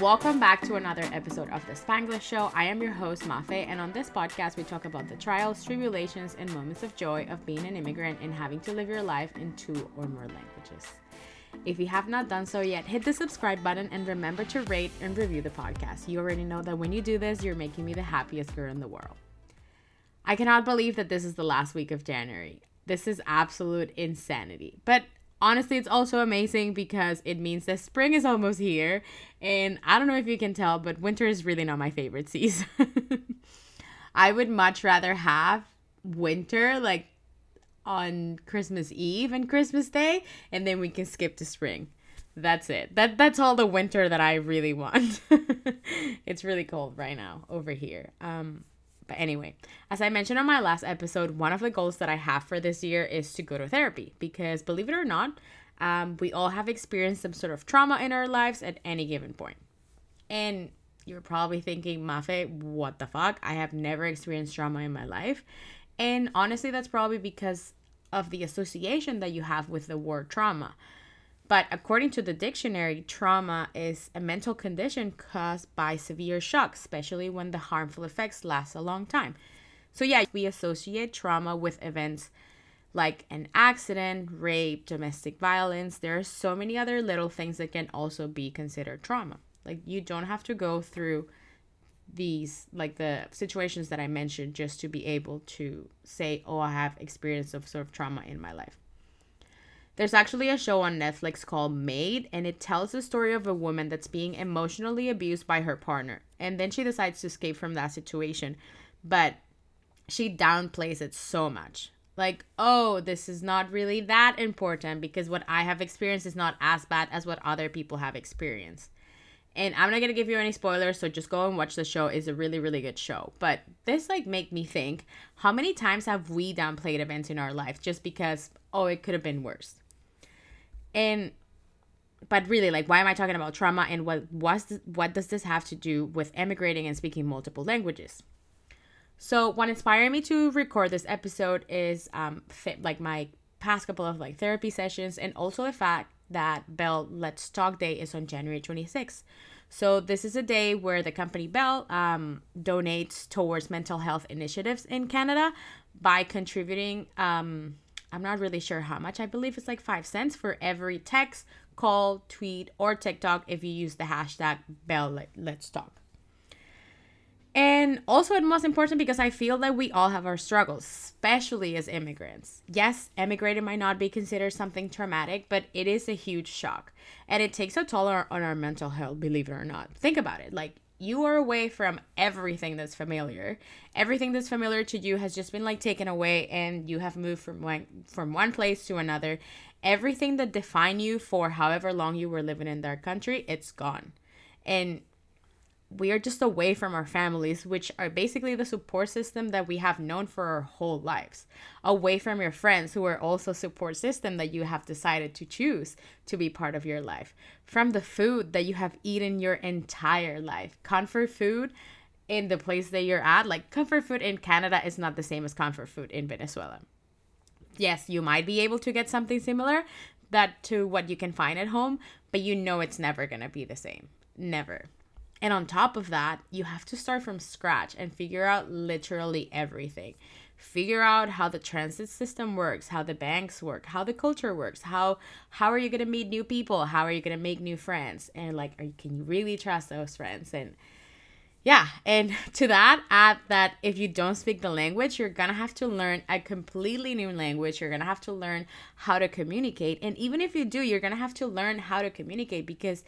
Welcome back to another episode of the Spanglish Show. I am your host, Mafe, and on this podcast, we talk about the trials, tribulations, and moments of joy of being an immigrant and having to live your life in two or more languages. If you have not done so yet, hit the subscribe button and remember to rate and review the podcast. You already know that when you do this, you're making me the happiest girl in the world. I cannot believe that this is the last week of January. This is absolute insanity. But honestly, it's also amazing because it means that spring is almost here. And I don't know if you can tell, but winter is really not my favorite season. I would much rather have winter like on Christmas Eve and Christmas Day, and then we can skip to spring. That's it. That that's all the winter that I really want. it's really cold right now over here. Um but anyway, as I mentioned on my last episode, one of the goals that I have for this year is to go to therapy because believe it or not, um, we all have experienced some sort of trauma in our lives at any given point. And you're probably thinking, Mafe, what the fuck? I have never experienced trauma in my life. And honestly, that's probably because of the association that you have with the word trauma. But according to the dictionary, trauma is a mental condition caused by severe shock, especially when the harmful effects last a long time. So, yeah, we associate trauma with events like an accident, rape, domestic violence. There are so many other little things that can also be considered trauma. Like, you don't have to go through these, like the situations that I mentioned, just to be able to say, oh, I have experience of sort of trauma in my life. There's actually a show on Netflix called Maid, and it tells the story of a woman that's being emotionally abused by her partner. And then she decides to escape from that situation. But she downplays it so much. Like, oh, this is not really that important because what I have experienced is not as bad as what other people have experienced. And I'm not gonna give you any spoilers, so just go and watch the show. It's a really, really good show. But this like make me think, how many times have we downplayed events in our life just because, oh, it could have been worse? And but really like why am i talking about trauma and what was what does this have to do with emigrating and speaking multiple languages? So what inspired me to record this episode is um like my past couple of like therapy sessions and also the fact that bell let's talk day is on january 26th so this is a day where the company bell um, donates towards mental health initiatives in canada by contributing um, I'm not really sure how much. I believe it's like five cents for every text, call, tweet, or TikTok if you use the hashtag Bell Let's Talk. And also, and most important, because I feel that we all have our struggles, especially as immigrants. Yes, emigrating might not be considered something traumatic, but it is a huge shock. And it takes a toll on our, on our mental health, believe it or not. Think about it. Like, you are away from everything that's familiar. Everything that's familiar to you has just been like taken away and you have moved from one from one place to another. Everything that defined you for however long you were living in that country, it's gone. And we are just away from our families, which are basically the support system that we have known for our whole lives. Away from your friends, who are also support system that you have decided to choose to be part of your life. From the food that you have eaten your entire life. Comfort food in the place that you're at, like comfort food in Canada is not the same as comfort food in Venezuela. Yes, you might be able to get something similar that to what you can find at home, but you know it's never going to be the same. Never. And on top of that, you have to start from scratch and figure out literally everything. Figure out how the transit system works, how the banks work, how the culture works, how how are you going to meet new people, how are you going to make new friends, and like you, can you really trust those friends and yeah, and to that, add that if you don't speak the language, you're gonna have to learn a completely new language. You're gonna have to learn how to communicate. And even if you do, you're gonna have to learn how to communicate because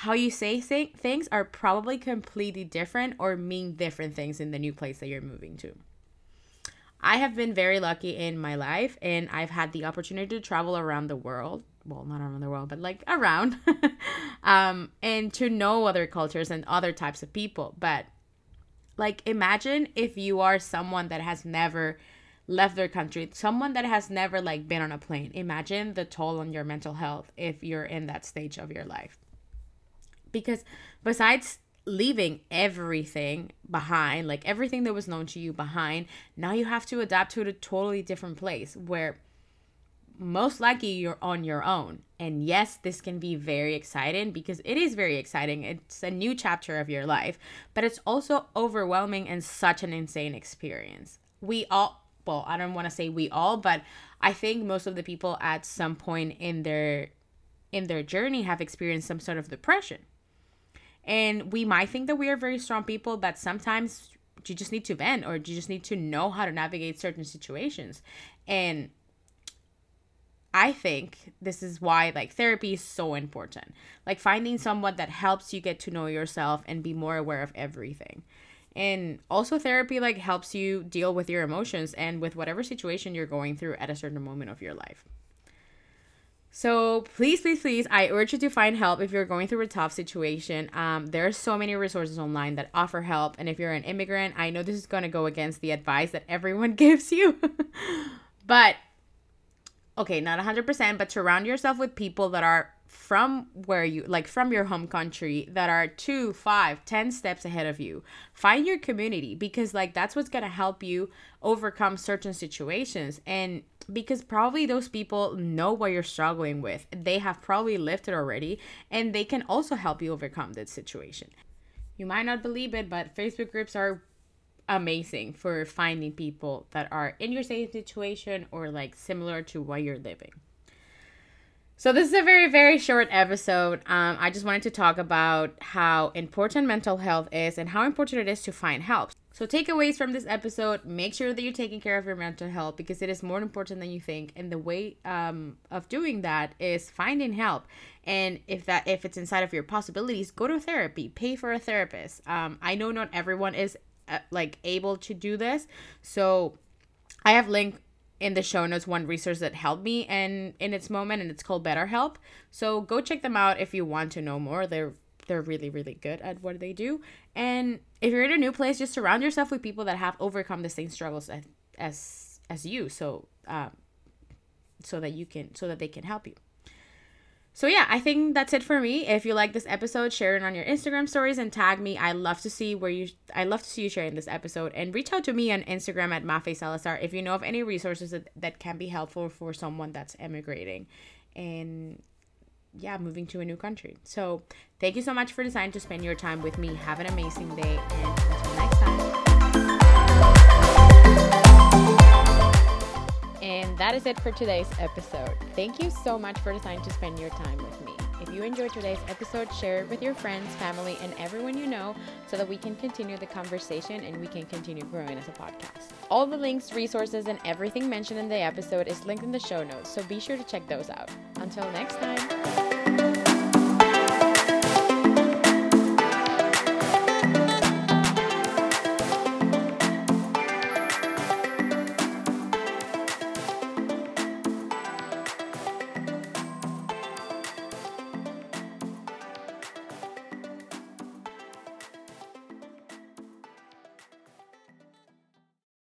how you say th- things are probably completely different or mean different things in the new place that you're moving to. I have been very lucky in my life and I've had the opportunity to travel around the world. Well, not around the world, but like around. um, and to know other cultures and other types of people. But like imagine if you are someone that has never left their country, someone that has never like been on a plane. Imagine the toll on your mental health if you're in that stage of your life because besides leaving everything behind, like everything that was known to you behind, now you have to adapt to a totally different place where most likely you're on your own And yes, this can be very exciting because it is very exciting. It's a new chapter of your life, but it's also overwhelming and such an insane experience. We all, well, I don't want to say we all, but I think most of the people at some point in their in their journey have experienced some sort of depression. And we might think that we are very strong people, but sometimes you just need to vent or you just need to know how to navigate certain situations. And I think this is why like therapy is so important. Like finding someone that helps you get to know yourself and be more aware of everything. And also therapy like helps you deal with your emotions and with whatever situation you're going through at a certain moment of your life. So please, please, please, I urge you to find help if you're going through a tough situation. Um, there are so many resources online that offer help. And if you're an immigrant, I know this is going to go against the advice that everyone gives you. but okay, not 100%, but surround yourself with people that are from where you like from your home country that are two five ten steps ahead of you find your community because like that's what's gonna help you overcome certain situations and because probably those people know what you're struggling with they have probably lived it already and they can also help you overcome that situation you might not believe it but facebook groups are amazing for finding people that are in your same situation or like similar to what you're living. So this is a very very short episode. Um, I just wanted to talk about how important mental health is and how important it is to find help. So takeaways from this episode: make sure that you're taking care of your mental health because it is more important than you think. And the way um, of doing that is finding help. And if that if it's inside of your possibilities, go to therapy. Pay for a therapist. Um, I know not everyone is uh, like able to do this. So I have linked in the show notes one resource that helped me and in its moment and it's called BetterHelp. So go check them out if you want to know more. They're they're really really good at what they do. And if you're in a new place, just surround yourself with people that have overcome the same struggles as as, as you. So um, so that you can so that they can help you. So yeah, I think that's it for me. If you like this episode, share it on your Instagram stories and tag me. I love to see where you I love to see you sharing this episode and reach out to me on Instagram at Mafe Salazar if you know of any resources that, that can be helpful for someone that's emigrating and yeah, moving to a new country. So thank you so much for deciding to spend your time with me. Have an amazing day and until next time. That is it for today's episode. Thank you so much for deciding to spend your time with me. If you enjoyed today's episode, share it with your friends, family, and everyone you know so that we can continue the conversation and we can continue growing as a podcast. All the links, resources, and everything mentioned in the episode is linked in the show notes, so be sure to check those out. Until next time.